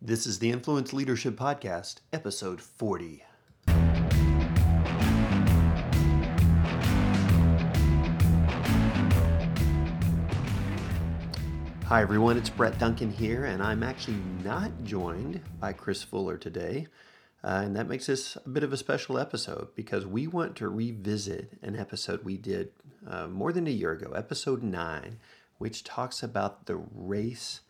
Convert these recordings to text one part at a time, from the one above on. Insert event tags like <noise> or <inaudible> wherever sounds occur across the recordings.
This is the Influence Leadership Podcast, episode 40. Hi, everyone. It's Brett Duncan here, and I'm actually not joined by Chris Fuller today. Uh, and that makes this a bit of a special episode because we want to revisit an episode we did uh, more than a year ago, episode 9, which talks about the race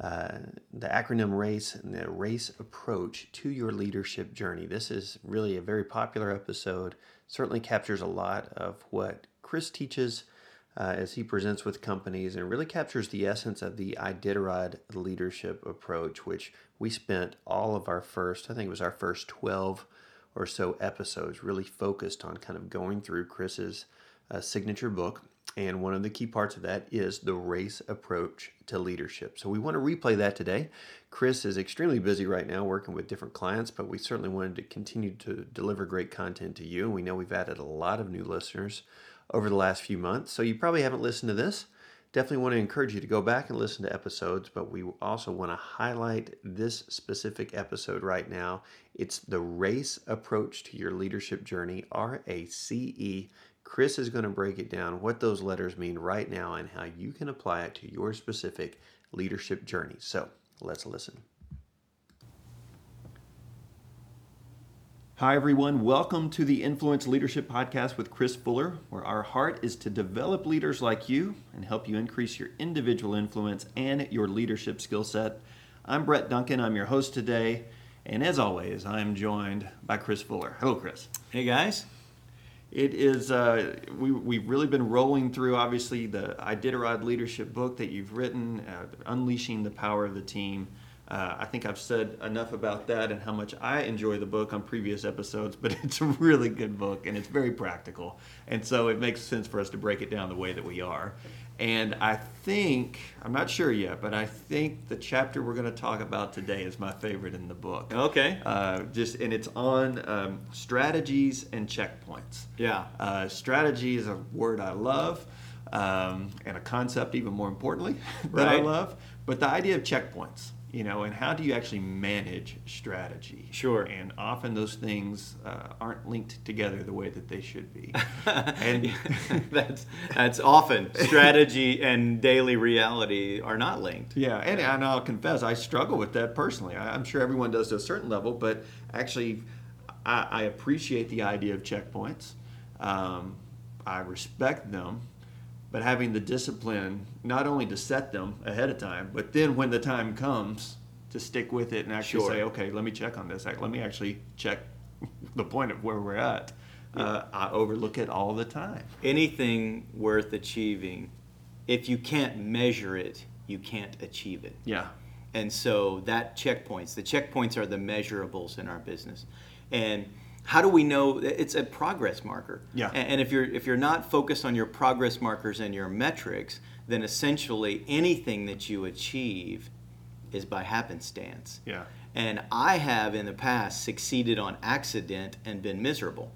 uh, the acronym RACE and the RACE approach to your leadership journey. This is really a very popular episode, certainly captures a lot of what Chris teaches uh, as he presents with companies and really captures the essence of the Iditarod leadership approach, which we spent all of our first, I think it was our first 12 or so episodes, really focused on kind of going through Chris's uh, signature book and one of the key parts of that is the race approach to leadership. So we want to replay that today. Chris is extremely busy right now working with different clients, but we certainly wanted to continue to deliver great content to you. And we know we've added a lot of new listeners over the last few months. So you probably haven't listened to this. Definitely want to encourage you to go back and listen to episodes, but we also want to highlight this specific episode right now. It's the race approach to your leadership journey, R A C E Chris is going to break it down what those letters mean right now and how you can apply it to your specific leadership journey. So let's listen. Hi, everyone. Welcome to the Influence Leadership Podcast with Chris Fuller, where our heart is to develop leaders like you and help you increase your individual influence and your leadership skill set. I'm Brett Duncan. I'm your host today. And as always, I'm joined by Chris Fuller. Hello, Chris. Hey, guys it is uh, we, we've really been rolling through obviously the iditarod leadership book that you've written uh, unleashing the power of the team. Uh, i think i've said enough about that and how much i enjoy the book on previous episodes but <laughs> it's a really good book and it's very practical. And so it makes sense for us to break it down the way that we are and I think, I'm not sure yet, but I think the chapter we're going to talk about today is my favorite in the book. Okay. Uh, just And it's on um, strategies and checkpoints. Yeah. Uh, strategy is a word I love, um, and a concept, even more importantly, <laughs> that right. I love. But the idea of checkpoints you know, and how do you actually manage strategy? Sure. And often those things uh, aren't linked together the way that they should be. <laughs> and <laughs> that's that's often strategy and daily reality are not linked. Yeah, and, and I'll confess, I struggle with that personally. I, am sure everyone does to a certain level, but actually, I, I appreciate the idea of checkpoints. Um, I respect them but having the discipline not only to set them ahead of time, but then when the time comes to stick with it and actually sure. say, okay, let me check on this. Let me actually check <laughs> the point of where we're at. Yeah. Uh, I overlook it all the time. Anything worth achieving, if you can't measure it, you can't achieve it. Yeah. And so that checkpoints, the checkpoints are the measurables in our business. And how do we know it's a progress marker? Yeah. And if you're if you're not focused on your progress markers and your metrics then essentially anything that you achieve is by happenstance. Yeah. And i have in the past succeeded on accident and been miserable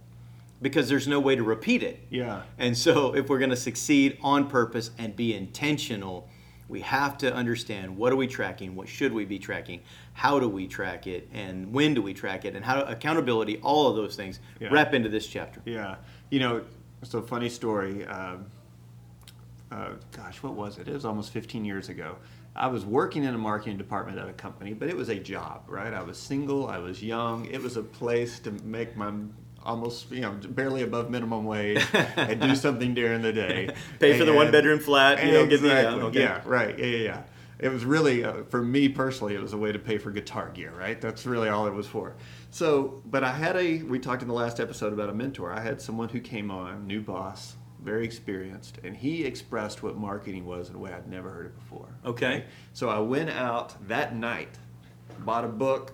because there's no way to repeat it. Yeah. And so if we're going to succeed on purpose and be intentional we have to understand what are we tracking what should we be tracking how do we track it and when do we track it and how accountability all of those things yeah. wrap into this chapter yeah you know so funny story um, uh, gosh what was it it was almost 15 years ago i was working in a marketing department at a company but it was a job right i was single i was young it was a place to make my almost you know barely above minimum wage and do <laughs> something during the day. Pay for the one bedroom flat, you know, exactly. get the, yeah, okay. yeah, right, yeah, yeah, yeah. It was really uh, for me personally, it was a way to pay for guitar gear, right? That's really all it was for. So, but I had a we talked in the last episode about a mentor. I had someone who came on, new boss, very experienced, and he expressed what marketing was in a way I'd never heard it before. Okay. So I went out that night, bought a book,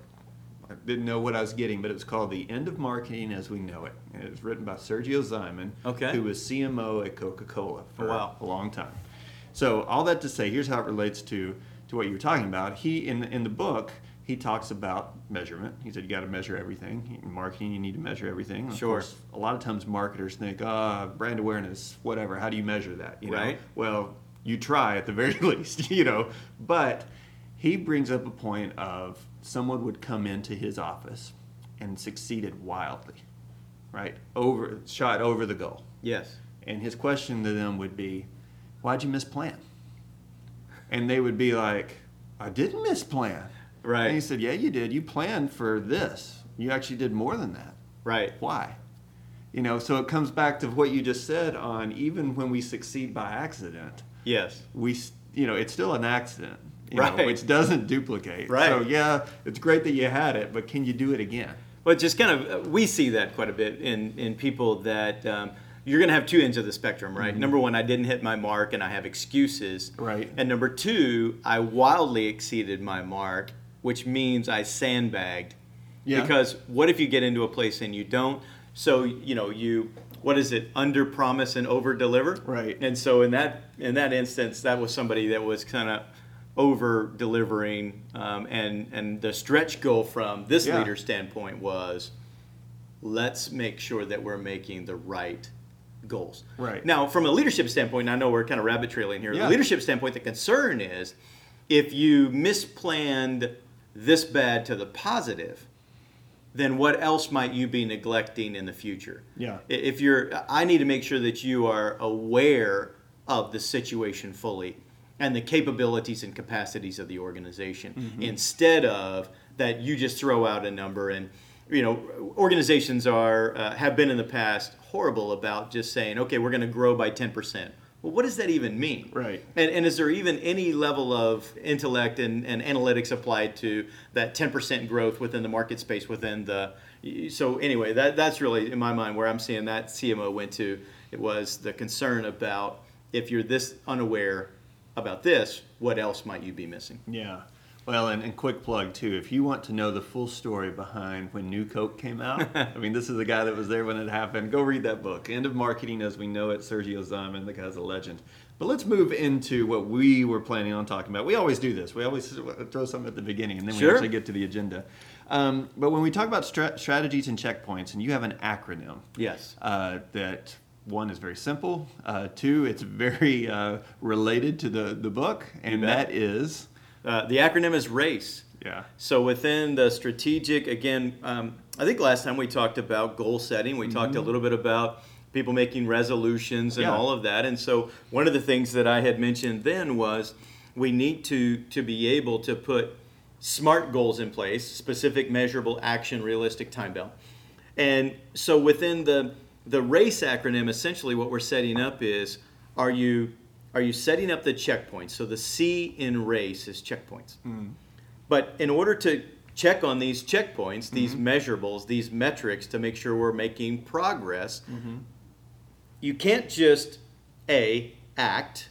I didn't know what I was getting, but it was called The End of Marketing as We Know It. And it was written by Sergio Zyman, okay. who was CMO at Coca Cola for oh, wow. a long time. So, all that to say, here's how it relates to, to what you were talking about. He, in, in the book, he talks about measurement. He said you got to measure everything. In marketing, you need to measure everything. Of sure. Course, a lot of times marketers think, ah, oh, brand awareness, whatever. How do you measure that? You right. Know? Well, you try at the very <laughs> least, you know. But he brings up a point of someone would come into his office and succeeded wildly, right? Over shot over the goal. Yes. And his question to them would be, "Why'd you misplan?" And they would be like, "I didn't misplan." Right. And he said, "Yeah, you did. You planned for this. You actually did more than that. Right. Why?" You know, so it comes back to what you just said on even when we succeed by accident, Yes. we you know, it's still an accident. You Right. Know, which doesn't duplicate. Right. So yeah, it's great that you had it, but can you do it again? Well, just kind of, we see that quite a bit in, in people that um, you're going to have two ends of the spectrum, right? Number one, I didn't hit my mark and I have excuses. Right. And number two, I wildly exceeded my mark, which means I sandbagged. Yeah. Because what if you get into a place and you don't? So, you know, you, what is it, under promise and over deliver? Right. And so in that, in that instance, that was somebody that was kind of over delivering um, and and the stretch goal from this Yeah. leader standpoint was let's make sure that we're making the right goals. Right. Now, from a leadership standpoint, I know we're kind of rabbit trailing here. Yeah. The leadership standpoint, the concern is if you misplanned this bad to the positive, then what else might you be neglecting in the future? Yeah. If you're, I need to make sure that you are aware of the situation fully and the capabilities and capacities of the organization Mm-hmm. instead of that you just throw out a number and you know organizations are uh, have been in the past horrible about just saying okay we're going to grow by 10% well what does that even mean Right. and, and is there even any level of intellect and, and analytics applied to that 10% growth within the market space within the so anyway that, that's really in my mind where i'm seeing that cmo went to it was the concern about if you're this unaware about this what else might you be missing Yeah. Well, and, and quick plug too. If you want to know the full story behind when New Coke came out, <laughs> I mean, this is the guy that was there when it happened. Go read that book, End of Marketing as We Know It. Sergio Zyman, the guy's a legend. But let's move into what we were planning on talking about. We always do this. We always throw something at the beginning, and then we actually get to the agenda. Um, but when we talk about stra- strategies and checkpoints, and you have an acronym, yes uh, that one is very simple. Uh, two, it's very uh, related to the, the book, and that is uh, the acronym is race yeah. So within the strategic, again, um, I think last time we talked about goal setting. We talked a little bit about people making resolutions and Yeah. all of that. And so one of the things that I had mentioned then was we need to to be able to put smart goals in place, specific, measurable, action, realistic, time bound. And so within the the race acronym, essentially what we're setting up is are you are you setting up the checkpoints? So the C in race is checkpoints. Mm-hmm. But in order to check on these checkpoints, these mm-hmm. measurables, these metrics to make sure we're making progress, mm-hmm. you can't just A, act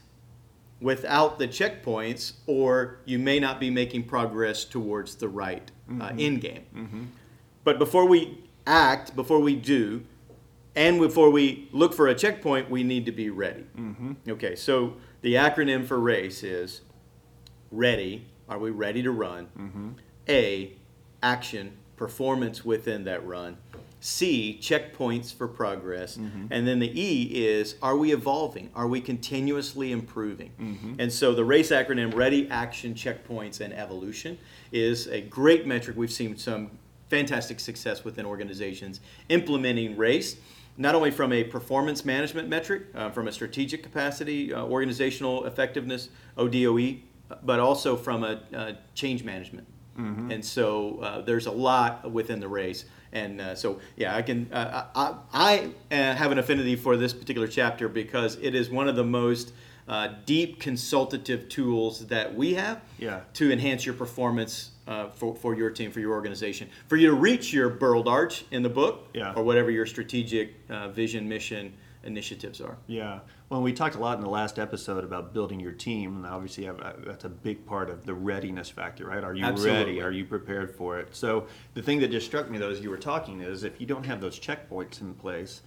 without the checkpoints, or you may not be making progress towards the right uh, end game. But before we act, before we do, and before we look for a checkpoint, we need to be ready. Mm-hmm. Okay, so the acronym for RACE is ready. Are we ready to run? Mm-hmm. A, action, performance within that run. C, checkpoints for progress. Mm-hmm. And then the E is are we evolving? Are we continuously improving? And so the RACE acronym, ready, action, checkpoints, and evolution, is a great metric. We've seen some fantastic success within organizations implementing RACE not only from a performance management metric, uh, from a strategic capacity, uh, organizational effectiveness, ODOE, but also from a uh, change management. And so uh, there's a lot within the race. And uh, so, yeah, I can. Uh, I, I uh, have an affinity for this particular chapter because it is one of the most uh, deep consultative tools that we have Yeah. to enhance your performance uh, for, for your team, for your organization, for you to reach your burled arch in the book, Yeah. or whatever your strategic uh, vision, mission, initiatives are. Yeah. Well, we talked a lot in the last episode about building your team, and obviously uh, that's a big part of the readiness factor, right? Are you Absolutely. ready? Are you prepared for it? So the thing that just struck me though, as you were talking, is if you don't have those checkpoints in place,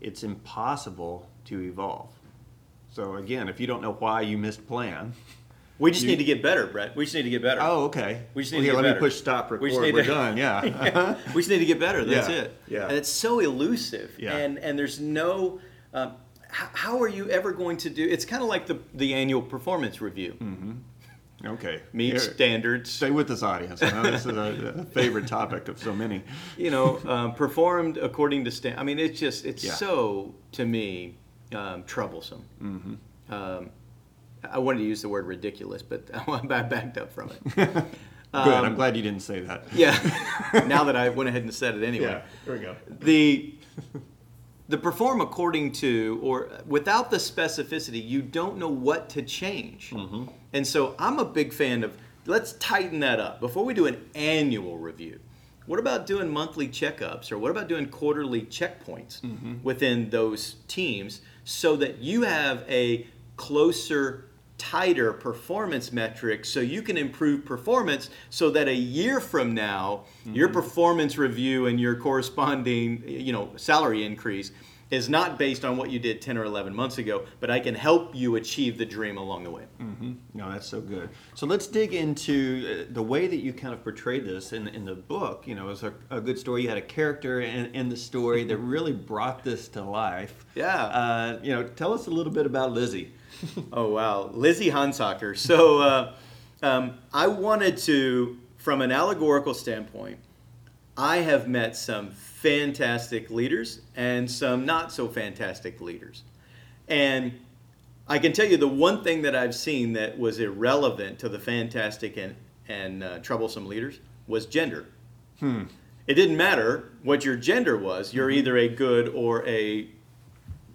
it's impossible to evolve. So again, if you don't know why you missed plan, <laughs> We just You- need to get better, Brett. We just need to get better. oh, okay. We just need Well, to here, get let better. me push stop record. We just need are to- done. <laughs> Yeah. we just need to get better. That's Yeah, it. yeah. And it's so elusive. Yeah. And and there's no. Um, how, how are you ever going to do? It's kind of like the the annual performance review. Mm-hmm. Okay. meet Here, standards. Stay with this audience. I know this is a, a favorite topic of so many. you know, um, performed according to stand. I mean, it's just it's Yeah. so to me um, troublesome. Mm-hmm. Um, I wanted to use the word ridiculous, but <laughs> I backed up from it. <laughs> Good. Um, I'm glad you didn't say that. yeah. <laughs> now that I went ahead and said it anyway. Yeah. Here we go. the the perform according to or without the specificity you don't know what to change Mm-hmm. and so i'm a big fan of let's tighten that up before we do an annual review what about doing monthly checkups or what about doing quarterly checkpoints within those teams so that you have a closer tighter performance metrics so you can improve performance so that a year from now your mm-hmm. performance review and your corresponding you know salary increase is not based on what you did 10 or 11 months ago but i can help you achieve the dream along the way No, that's so good. So let's dig into uh, the way that you kind of portrayed this in, in the book. You know, it was a, a good story. You had a character in, in the story that <laughs> really brought this to life. Yeah. Uh, you know, tell us a little bit about Lizzie. <laughs> Oh wow, Lizzie Hansacker. So uh, um, I wanted to, from an allegorical standpoint, I have met some fantastic leaders and some not so fantastic leaders, and I can tell you the one thing that I've seen that was irrelevant to the fantastic and and uh, troublesome leaders was gender. It didn't matter what your gender was. You're either a good or a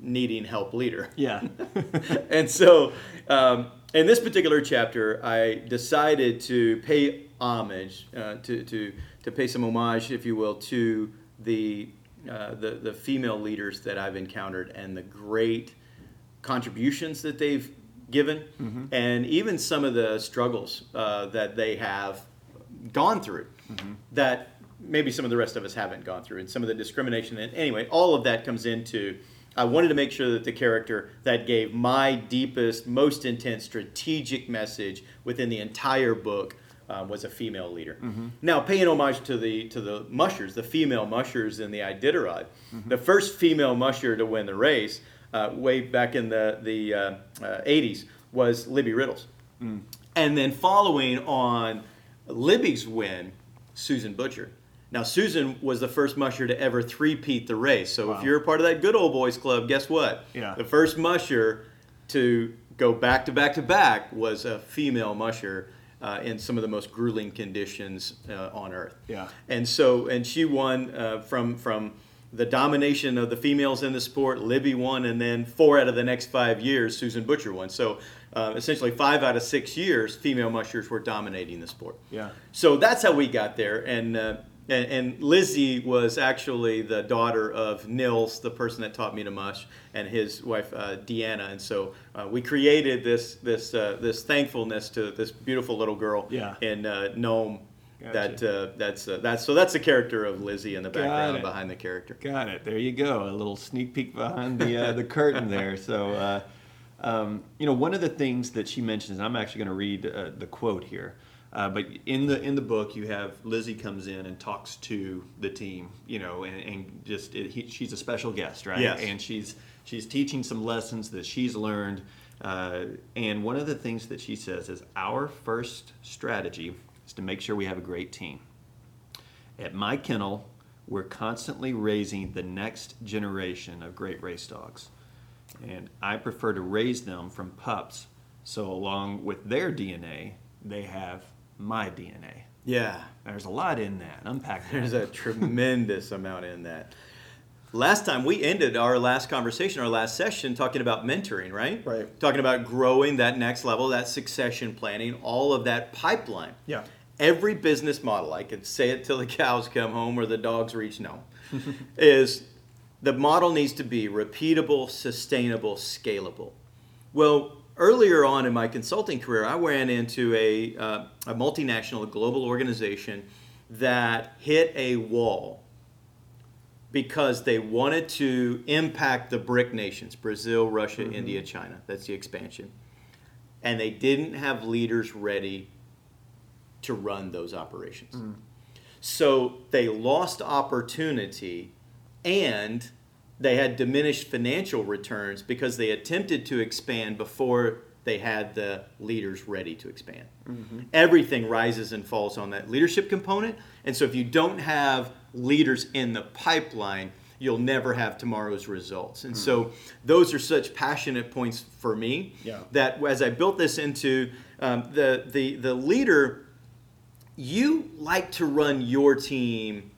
needing help leader Yeah. <laughs> and so um, in this particular chapter i decided to pay homage uh, to, to, to pay some homage if you will to the, uh, the, the female leaders that i've encountered and the great contributions that they've given. And even some of the struggles uh, that they have gone through that maybe some of the rest of us haven't gone through and some of the discrimination. And anyway all of that comes into i wanted to make sure that the character that gave my deepest most intense strategic message within the entire book um, was a female leader. Now, paying homage to the to the mushers, the female mushers in the Iditarod, the first female musher to win the race uh, way back in the the uh, uh, 80s was Libby Riddles, and then following on Libby's win, Susan Butcher. Now, Susan was the first musher to ever three-peat the race. So, Wow. if you're a part of that good old boys club, guess what? Yeah. The first musher to go back to back to back was a female musher uh, in some of the most grueling conditions uh, on earth. Yeah. And so, and she won uh, from from the domination of the females in the sport. Libby won, and then four out of the next five years, Susan Butcher won. So, uh, essentially, five out of six years, female mushers were dominating the sport. Yeah. So that's how we got there. And, uh, and, and Lizzie was actually the daughter of Nils, the person that taught me to mush, and his wife uh, Deanna. And so uh, we created this this uh, this thankfulness to this beautiful little girl Yeah. in uh, Nome. That Gotcha. uh, that's uh, that's so that's the character of Lizzie in the background behind the character. Got it. There you go. A little sneak peek behind the uh, the curtain there. So, uh, um, you know, one of the things that she mentions, and I'm actually going to read uh, the quote here. Uh, but in the in the book, you have Lizzie comes in and talks to the team, you know, and, and just it, he, she's a special guest, right? Yes. And she's she's teaching some lessons that she's learned. Uh, and one of the things that she says is our first strategy is to make sure we have a great team. At my kennel, we're constantly raising the next generation of great race dogs. And I prefer to raise them from pups, so along with their DNA, they have my DNA. Yeah, There's a lot in that. Unpack that. There's a tremendous <laughs> amount in that. Last time we ended our last conversation, our last session, talking about mentoring, right? Right. Talking about growing that next level, that succession planning, all of that pipeline. Yeah. Every business model, I could say it till the cows come home or the dogs reach Nome, <laughs> is the model needs to be repeatable, sustainable, scalable. Well, earlier on in my consulting career, I ran into a, uh, a multinational, global organization that hit a wall because they wanted to impact the BRIC nations Brazil, Russia, India, China. That's the expansion. And they didn't have leaders ready to run those operations. So they lost opportunity and they had diminished financial returns because they attempted to expand before they had the leaders ready to expand. Everything rises and falls on that leadership component. And so if you don't have leaders in the pipeline, you'll never have tomorrow's results. And so those are such passionate points for me Yeah. that as I built this into um, the, the, the leader, you like to run your team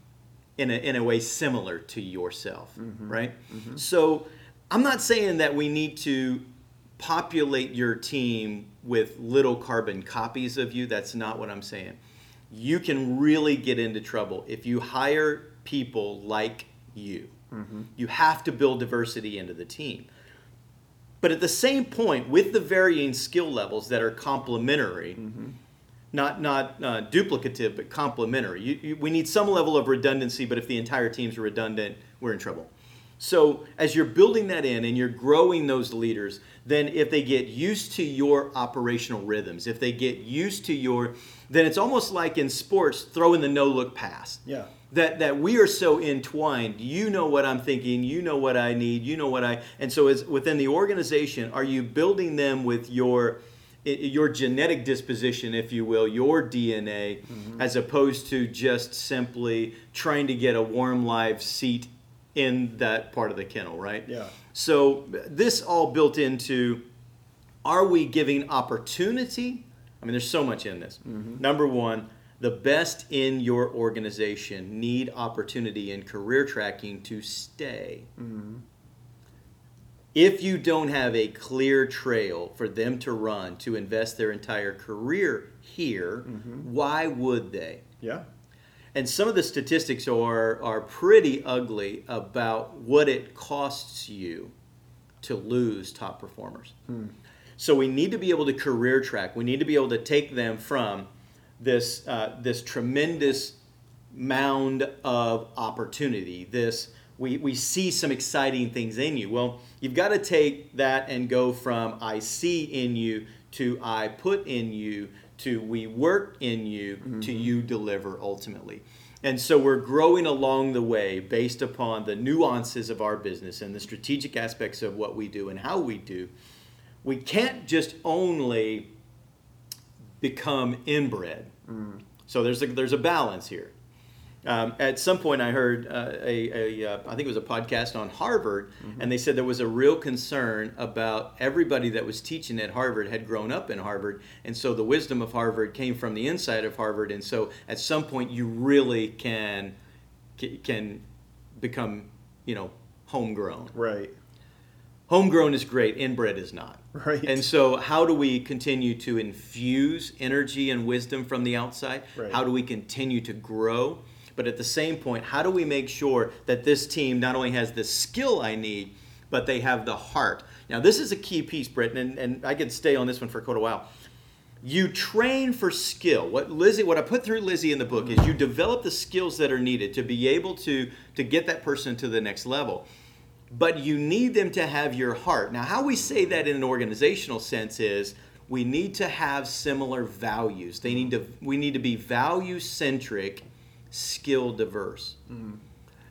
in a, in a way similar to yourself, mm-hmm. right? Mm-hmm. So I'm not saying that we need to populate your team with little carbon copies of you. That's not what I'm saying. You can really get into trouble if you hire people like you. Mm-hmm. You have to build diversity into the team. But at the same point, with the varying skill levels that are complementary, not not uh, duplicative, but complementary. You, you, we need some level of redundancy, but if the entire team's redundant, we're in trouble. So as you're building that in and you're growing those leaders, then if they get used to your operational rhythms, if they get used to your, then it's almost like in sports throwing the no look pass Yeah. that that we are so entwined you know what i'm thinking you know what i need you know what i and so as within the organization are you building them with your your genetic disposition if you will your dna mm-hmm. as opposed to just simply trying to get a warm live seat in that part of the kennel right Yeah. so this all built into are we giving opportunity? I mean, there's so much in this. Mm-hmm. Number one, the best in your organization need opportunity in career tracking to stay. Mm-hmm. If you don't have a clear trail for them to run to invest their entire career here, why would they? Yeah. And some of the statistics are, are pretty ugly about what it costs you to lose top performers. So we need to be able to career track. We need to be able to take them from this, uh, this tremendous mound of opportunity, this we, we see some exciting things in you. Well, you've got to take that and go from I see in you to I put in you to we work in you to mm-hmm. you deliver ultimately. And so we're growing along the way based upon the nuances of our business and the strategic aspects of what we do and how we do. We can't just only become inbred. Mm-hmm. So there's a, there's a balance here. Um, at some point, I heard uh, a, a uh, I think it was a podcast on Harvard, and they said there was a real concern about everybody that was teaching at Harvard had grown up in Harvard, and so the wisdom of Harvard came from the inside of Harvard, and so at some point you really can can become you know homegrown. Right. Homegrown is great, inbred is not. Right. And so, how do we continue to infuse energy and wisdom from the outside? Right. How do we continue to grow? But at the same point, how do we make sure that this team not only has the skill I need, but they have the heart? Now, this is a key piece, Britton, and, and I could stay on this one for quite a while. You train for skill. What Lizzie, what I put through Lizzie in the book is you develop the skills that are needed to be able to to get that person to the next level but you need them to have your heart. Now, how we say that in an organizational sense is we need to have similar values. They need to we need to be value centric, skill diverse. Mm-hmm.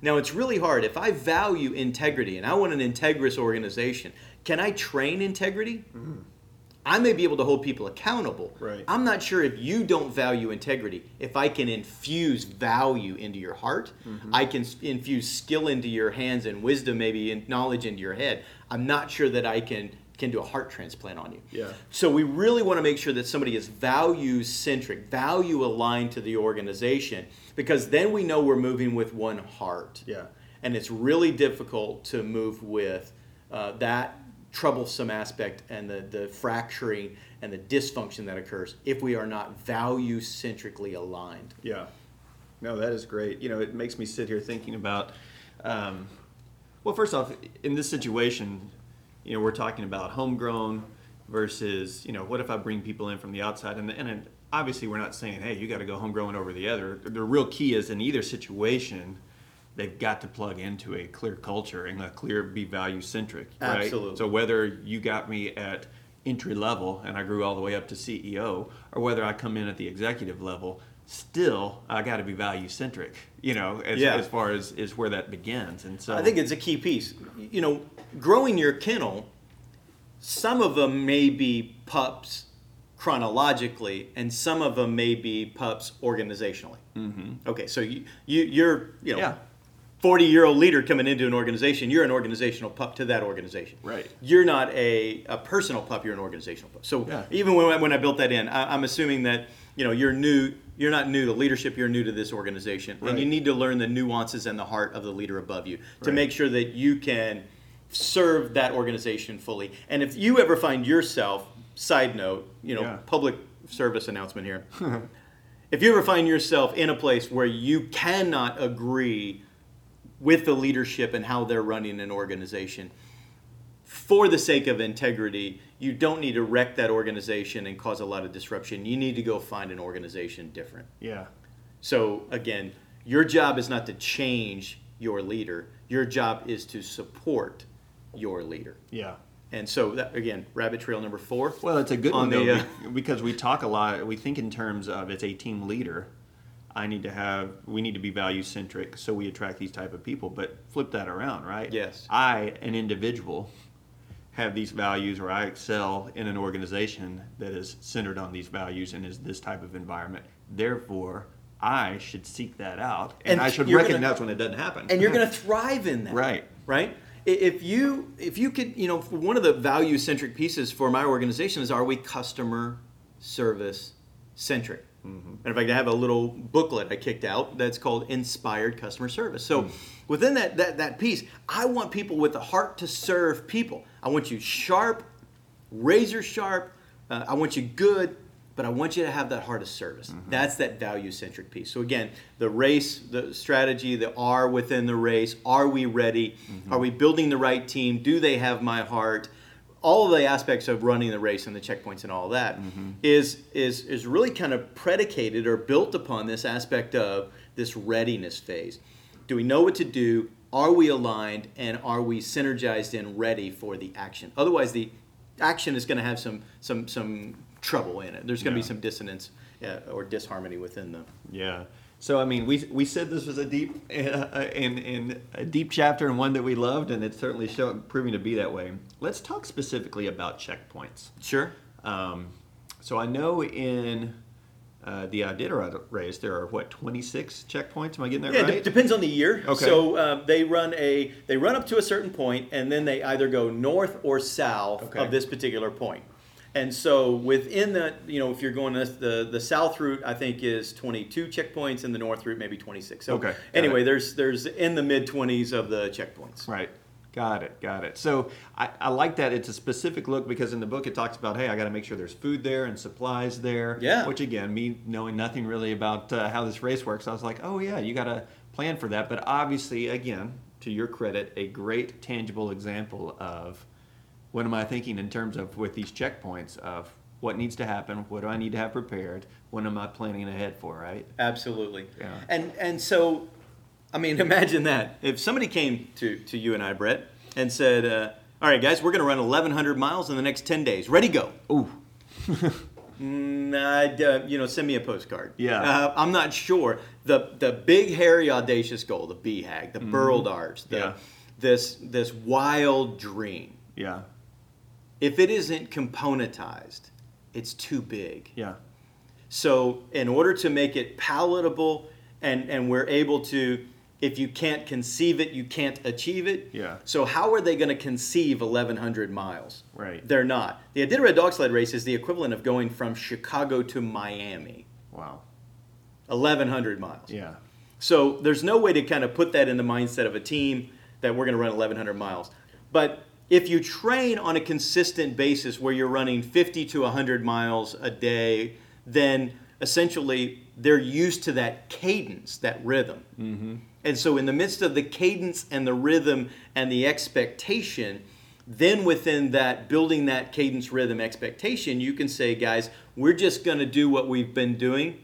Now, it's really hard if I value integrity and I want an integrous organization. Can I train integrity? Mm-hmm. I may be able to hold people accountable. Right. I'm not sure if you don't value integrity, if I can infuse value into your heart, mm-hmm. I can infuse skill into your hands and wisdom, maybe and knowledge into your head. I'm not sure that I can can do a heart transplant on you. Yeah. So we really want to make sure that somebody is value centric, value aligned to the organization, because then we know we're moving with one heart. Yeah. And it's really difficult to move with uh, that troublesome aspect and the, the fracturing and the dysfunction that occurs if we are not value centrically aligned. Yeah. No, that is great. You know, it makes me sit here thinking about, um, well, first off, in this situation, you know, we're talking about homegrown versus, you know, what if I bring people in from the outside? And, and obviously, we're not saying, hey, you got to go homegrown over the other. The real key is in either situation, they've got to plug into a clear culture and a clear be value centric. Right? Absolutely. So whether you got me at entry level and I grew all the way up to CEO, or whether I come in at the executive level, still I got to be value centric. You know, as, Yeah. as far as is where that begins. And so I think it's a key piece. You know, growing your kennel some of them may be pups chronologically, and some of them may be pups organizationally. Mm-hmm. Okay, so you, you you're you know. Yeah. 40 year old leader coming into an organization, you're an organizational pup to that organization. Right. You're not a, a personal pup, you're an organizational pup. So Yeah. even when I, when I built that in, I, I'm assuming that you know you're new, you're not new to leadership, you're new to this organization, and you need to learn the nuances and the heart of the leader above you to Right. make sure that you can serve that organization fully. And if you ever find yourself, side note, you know, Yeah. public service announcement here. <laughs> if you ever find yourself in a place where you cannot agree with the leadership and how they're running an organization, for the sake of integrity, you don't need to wreck that organization and cause a lot of disruption. You need to go find an organization different. Yeah. So again, your job is not to change your leader. Your job is to support your leader. Yeah. And so that, again, rabbit trail number four. Well, it's a good On one though, the, uh, because we talk a lot. We think in terms of it's a team leader. I need to have. We need to be value centric, so we attract these type of people. But flip that around, right? Yes. I, an individual, have these values, or I excel in an organization that is centered on these values and is this type of environment. Therefore, I should seek that out, and, And I should you're gonna- recognize when it doesn't happen. and you're going <laughs> to thrive in that. Right. Right. If you if you could you know one of the value centric pieces for my organization is are we customer service centric. Mm-hmm. And in fact, I have a little booklet I kicked out that's called Inspired Customer Service. So hmm. within that, that that piece, I want people with a heart to serve people. I want you sharp, razor sharp. Uh, I want you good, but I want you to have that heart of service. Mm-hmm. That's that value centric piece. So again, the race, the strategy, the R within the race. Are we ready? Mm-hmm. Are we building the right team? Do they have my heart? All of the aspects of running the race and the checkpoints and all that is is is really kind of predicated or built upon this aspect of this readiness phase. Do we know what to do? Are we aligned and are we synergized and ready for the action? Otherwise, the action is going to have some some some trouble in it. There's going to Yeah. be some dissonance uh, or disharmony within them. Yeah. So I mean, we we said this was a deep <laughs> uh, in a deep chapter and one that we loved, and it's certainly show, proving to be that way. Let's talk specifically about checkpoints. Sure. Um, so I know in uh, the Iditarod race there are what 26 checkpoints. Am I getting that Yeah, it right? de- depends on the year. Okay. So uh, they run a they run up to a certain point, and then they either go north or south Okay. of this particular point. And so within that, you know, if you're going this, the the south route, I think is 22 checkpoints, and the north route maybe 26. So Okay, anyway, it. there's there's in the mid 20s of the checkpoints. Right. Got it. Got it. So I, I like that it's a specific look because in the book it talks about, hey, I got to make sure there's food there and supplies there. Yeah. Which again, me knowing nothing really about uh, how this race works, I was like, oh yeah, you got to plan for that. But obviously, again, to your credit, a great tangible example of what am I thinking in terms of with these checkpoints of what needs to happen, what do I need to have prepared, what am I planning ahead for, right? Absolutely. Yeah. And and so, I mean, <laughs> imagine that if somebody came to to you and I, Brett, and said, uh, "All right, guys, we're going to run 1,100 miles in the next 10 days. Ready, go." Ooh. <laughs> Mm, I'd, uh, you know, send me a postcard. Yeah. Uh, I'm not sure. The the big, hairy, audacious goal, the BHAG, the Burled Arch, the, Mm-hmm. Yeah. this this wild dream. Yeah. If it isn't componentized, it's too big. Yeah. So, in order to make it palatable and, and we're able to, if you can't conceive it, you can't achieve it. Yeah. So, how are they going to conceive 1,100 miles? Right. They're not. The Iditarod Dog Sled Race is the equivalent of going from Chicago to Miami, Wow. 1,100 miles. Yeah. So there's no way to kind of put that in the mindset of a team that we're going to run 1,100 miles. But if you train on a consistent basis where you're running 50 to 100 miles a day, then essentially they're used to that cadence, that rhythm. Mm-hmm. And so, in the midst of the cadence and the rhythm and the expectation, then within that building that cadence rhythm expectation you can say guys we're just going to do what we've been doing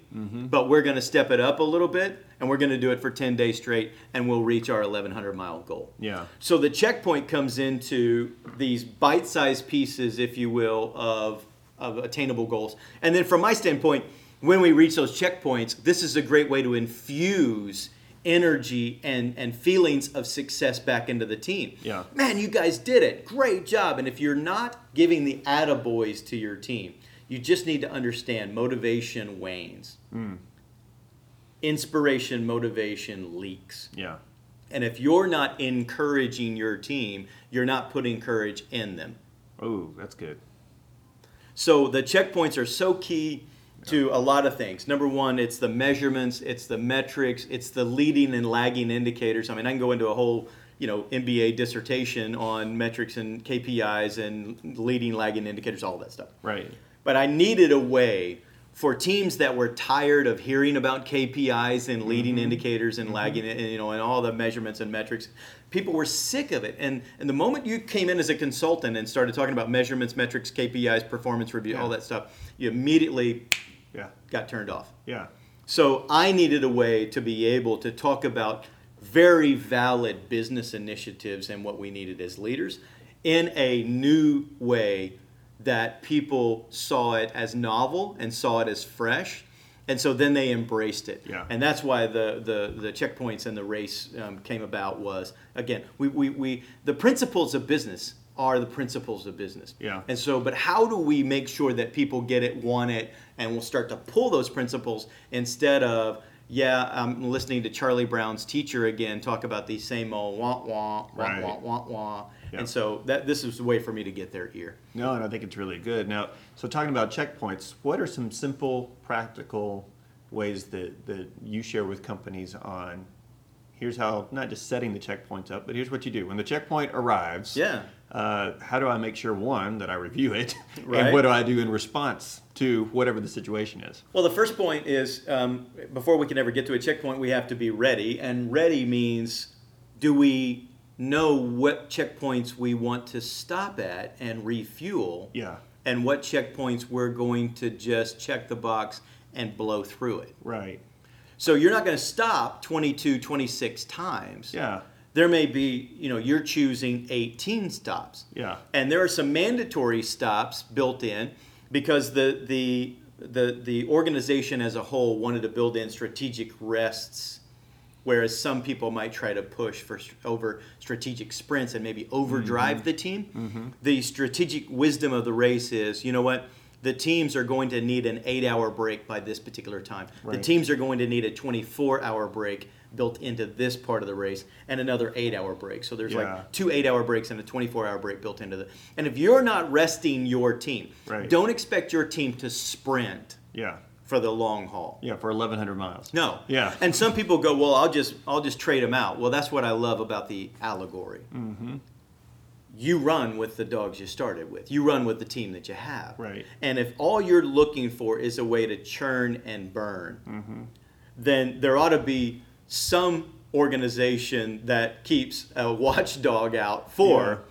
but we're going to step it up a little bit and we're going to do it for 10 days straight and we'll reach our 1100 mile goal Yeah. so the checkpoint comes into these bite-sized pieces if you will of, of attainable goals and then from my standpoint when we reach those checkpoints this is a great way to infuse energy and and feelings of success back into the team. Yeah. Man, you guys did it. Great job. And if you're not giving the attaboys to your team, you just need to understand motivation wanes. Hmm. Inspiration, motivation leaks. Yeah. And if you're not encouraging your team, you're not putting courage in them. Oh, that's good. So the checkpoints are so key to a lot of things. Number one, it's the measurements, it's the metrics, it's the leading and lagging indicators. I mean, I can go into a whole you know MBA dissertation on metrics and KPIs and leading, lagging indicators, all that stuff. Right. But I needed a way for teams that were tired of hearing about KPIs and leading mm-hmm. indicators and mm-hmm. lagging, and, you know, and all the measurements and metrics. People were sick of it. And, and the moment you came in as a consultant and started talking about measurements, metrics, KPIs, performance review, all that stuff, you immediately Yeah. got turned off. Yeah. So I needed a way to be able to talk about very valid business initiatives and what we needed as leaders in a new way that people saw it as novel and saw it as fresh. And so then they embraced it. Yeah. And that's why the, the, the checkpoints and the race um, came about was, again, we, we, we, the principles of business are the principles of business. Yeah. And so, but how do we make sure that people get it, want it, and will start to pull those principles instead of, yeah, I'm listening to Charlie Brown's teacher again talk about these same old wah wah wah Right. wah wah wah. Yeah. And so that this is a way for me to get their ear. No, and I think it's really good. Now, so talking about checkpoints, what are some simple, practical ways that, that you share with companies on here's how not just setting the checkpoints up, but here's what you do. When the checkpoint arrives, Yeah. Uh, how do I make sure one that I review it, <laughs> Right. and what do I do in response to whatever the situation is? Well, the first point is um, before we can ever get to a checkpoint, we have to be ready. And ready means do we know what checkpoints we want to stop at and refuel? Yeah, And what checkpoints we're going to just check the box and blow through it. right. So you're not going to stop 22, 26 times. Yeah, There may be, you know, you're choosing 18 stops. yeah, And there are some mandatory stops built in because the the the the organization as a whole wanted to build in strategic rests, whereas some people might try to push for over strategic sprints and maybe overdrive Mm-hmm. the team. The strategic wisdom of the race is, you know what? The teams are going to need an eight-hour break by this particular time. The teams are going to need a 24-hour break built into this part of the race and another eight-hour break. So there's Yeah. like two eight hour breaks and a 24 hour break built into the and if you're not resting your team Right. don't expect your team to sprint yeah, for the long haul yeah, for 1,100 miles. no Yeah. and some people go well i'll just i'll just trade them out well that's what i love about the allegory Mm-hmm. you run with the dogs you started with you run with the team that you have Right. and if all you're looking for is a way to churn and burn Mm-hmm. then there ought to be some organization that keeps a watchdog out for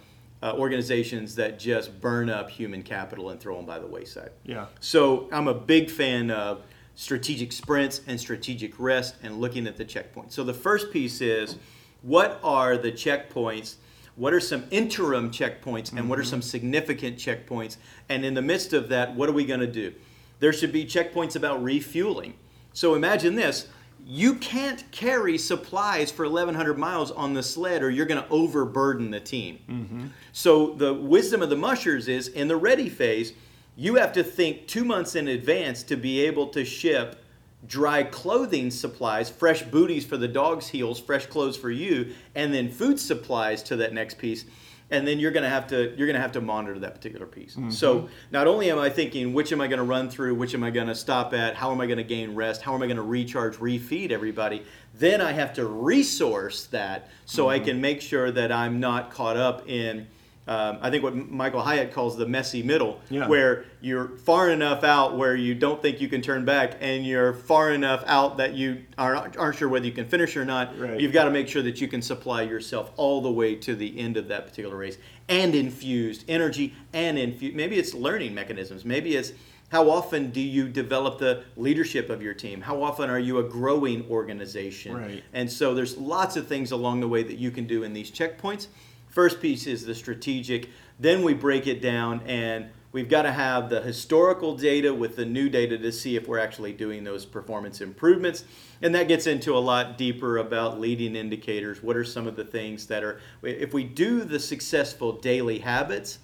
uh, organizations that just burn up human capital and throw them by the wayside. Yeah, So I'm a big fan of strategic sprints and strategic rest and looking at the checkpoints. So the first piece is what are the checkpoints? What are some interim checkpoints and what are some significant checkpoints? And in the midst of that, what are we going to do? There should be checkpoints about refueling. So imagine this you can't carry supplies for 1,100 miles on the sled or you're going to overburden the team. Mm-hmm. So the wisdom of the mushers is in the ready phase, you have to think two months in advance to be able to ship dry clothing supplies, fresh booties for the dog's heels, fresh clothes for you, and then food supplies to that next piece. And then you're gonna have to you're gonna have to monitor that particular piece. Mm-hmm. So not only am I thinking which am I gonna run through, which am I gonna stop at, how am I gonna gain rest, how am I gonna recharge, refeed everybody, then I have to resource that so I mm-hmm. can make sure that I'm not caught up in um, I think what Michael Hyatt calls the messy middle, Yeah. where you're far enough out where you don't think you can turn back, and you're far enough out that you are, aren't sure whether you can finish or not. Right. You've got to make sure that you can supply yourself all the way to the end of that particular race and infused energy and infused. Maybe it's learning mechanisms. Maybe it's how often do you develop the leadership of your team? How often are you a growing organization? Right. And so there's lots of things along the way that you can do in these checkpoints. First piece is the strategic. Then we break it down and we've got to have the historical data with the new data to see if we're actually doing those performance improvements. And that gets into a lot deeper about leading indicators. What are some of the things that are, if we do the successful daily habits,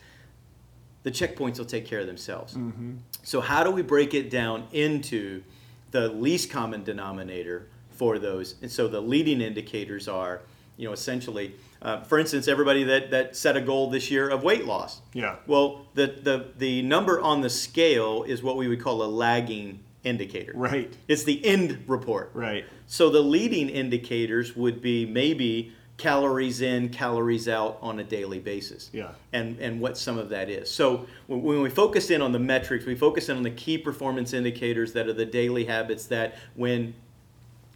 the checkpoints will take care of themselves. Mm-hmm. So, how do we break it down into the least common denominator for those? And so, the leading indicators are, you know, essentially, uh, for instance, everybody that, that set a goal this year of weight loss. Yeah. Well, the, the, the number on the scale is what we would call a lagging indicator. Right. It's the end report. Right. So the leading indicators would be maybe calories in, calories out on a daily basis. Yeah. And and what some of that is. So when when we focus in on the metrics, we focus in on the key performance indicators that are the daily habits that when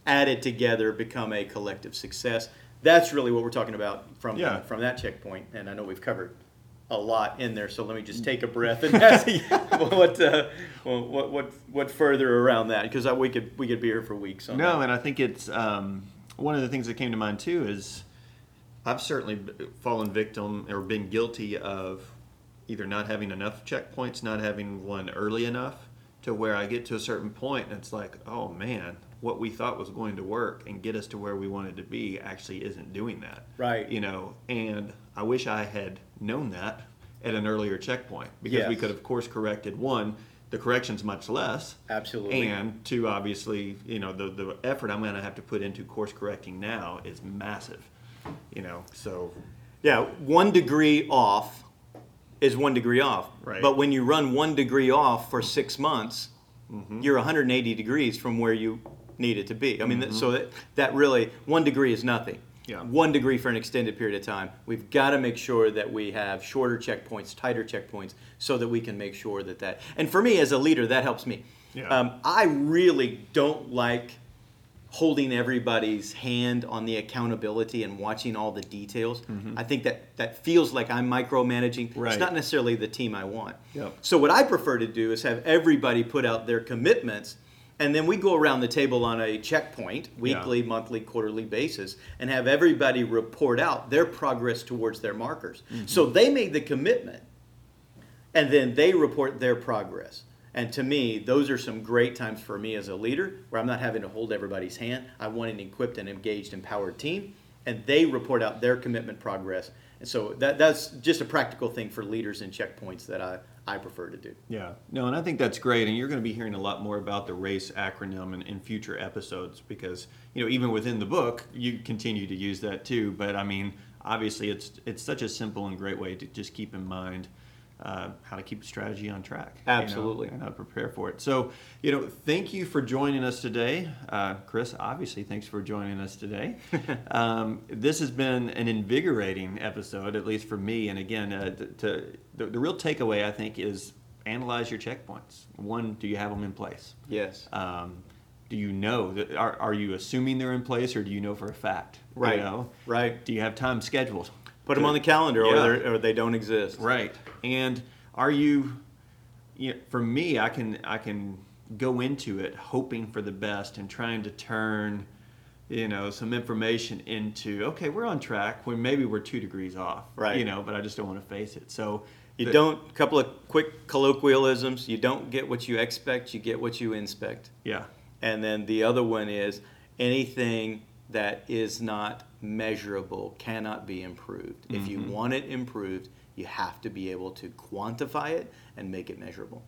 added together become a collective success. That's really what we're talking about from Yeah. from that checkpoint. And I know we've covered a lot in there, so let me just take a breath and ask <laughs> what, uh, what what what further around that because we could we could be here for weeks on that. No, and I think it's um, one of the things that came to mind too is I've certainly fallen victim or been guilty of either not having enough checkpoints, not having one early enough to where I get to a certain point and it's like, oh man, what we thought was going to work and get us to where we wanted to be actually isn't doing that. Right. You know, and I wish I had known that at an earlier checkpoint because we could have course corrected one. The correction's much less. Absolutely. And two, obviously, you know, the, the effort I'm going to have to put into course correcting now is massive. You know, so Yeah, one degree off is one degree off. Right. But when you run one degree off for six months, Mm-hmm. you're 180 degrees from where you need it to be. I mean, so Mm-hmm. that, that really, one degree is nothing. Yeah. One degree for an extended period of time. We've got to make sure that we have shorter checkpoints, tighter checkpoints, so that we can make sure that that. And for me as a leader, that helps me. Yeah. Um, I really don't like holding everybody's hand on the accountability and watching all the details. Mm-hmm. I think that that feels like I'm micromanaging. Mm-hmm. Right. It's not necessarily the team I want. Yep. So what I prefer to do is have everybody put out their commitments and then we go around the table on a checkpoint, weekly, monthly, quarterly basis, and have everybody report out their progress towards their markers. Mm-hmm. So they made the commitment, and then they report their progress. And to me, those are some great times for me as a leader where I'm not having to hold everybody's hand. I want an equipped and engaged, empowered team, and they report out their commitment progress. And so that, that's just a practical thing for leaders and checkpoints that I, I prefer to do. Yeah, no, and I think that's great. And you're going to be hearing a lot more about the RACE acronym in, in future episodes because, you know, even within the book, you continue to use that too. But I mean, obviously, it's it's such a simple and great way to just keep in mind uh, how to keep a strategy on track. you know, Absolutely. and how to prepare for it. So, you know, thank you for joining us today. Uh, Chris, obviously, thanks for joining us today. <laughs> um, this has been an invigorating episode, at least for me. And again, uh, to, to, the, the real takeaway, I think, is analyze your checkpoints. One, do you have them in place? Yes. Um, do you know that are, are you assuming they're in place or do you know for a fact? You Right. know? Right. Do you have time scheduled? Put them on the calendar Yeah. or, or they don't exist. Right. And are you, you know, for me, I can I can go into it hoping for the best and trying to turn, you know, some information into okay, we're on track when maybe we're two degrees off. Right. You know, but I just don't want to face it. So You the- don't, a couple of quick colloquialisms, you don't get what you expect, you get what you inspect. Yeah. And then the other one is anything that is not measurable cannot be improved. If you Mm-hmm. want it improved, you have to be able to quantify it and make it measurable.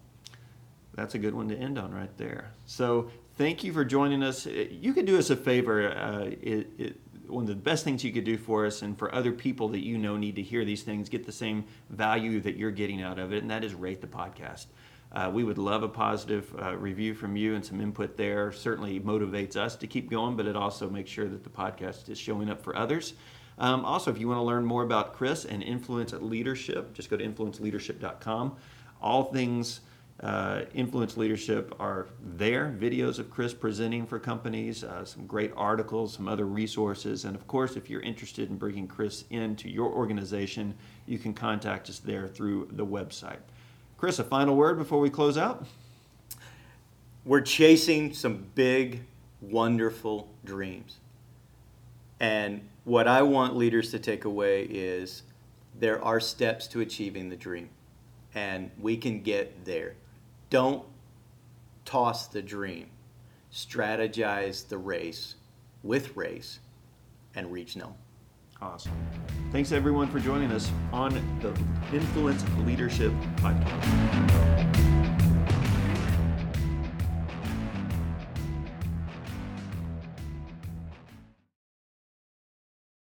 That's a good one to end on right there. So thank you for joining us. Uh, You could do us a favor. Uh, it, it, one of the best things you could do for us and for other people that you know need to hear these things, get the same value that you're getting out of it, and that is rate the podcast. Uh, we would love a positive uh, review from you and some input there. Certainly motivates us to keep going, but it also makes sure that the podcast is showing up for others. Um, also, if you want to learn more about Chris and influence leadership, just go to influenceleadership.com. All things uh, influence leadership are there. Videos of Chris presenting for companies, uh, some great articles, some other resources, and of course, if you're interested in bringing Chris into your organization, you can contact us there through the website. Chris, a final word before we close out? We're chasing some big, wonderful dreams. And what I want leaders to take away is there are steps to achieving the dream. and we can get there. Don't toss the dream. Strategize the race with race and reach. Awesome. Thanks everyone for joining us on the Influence Leadership Podcast.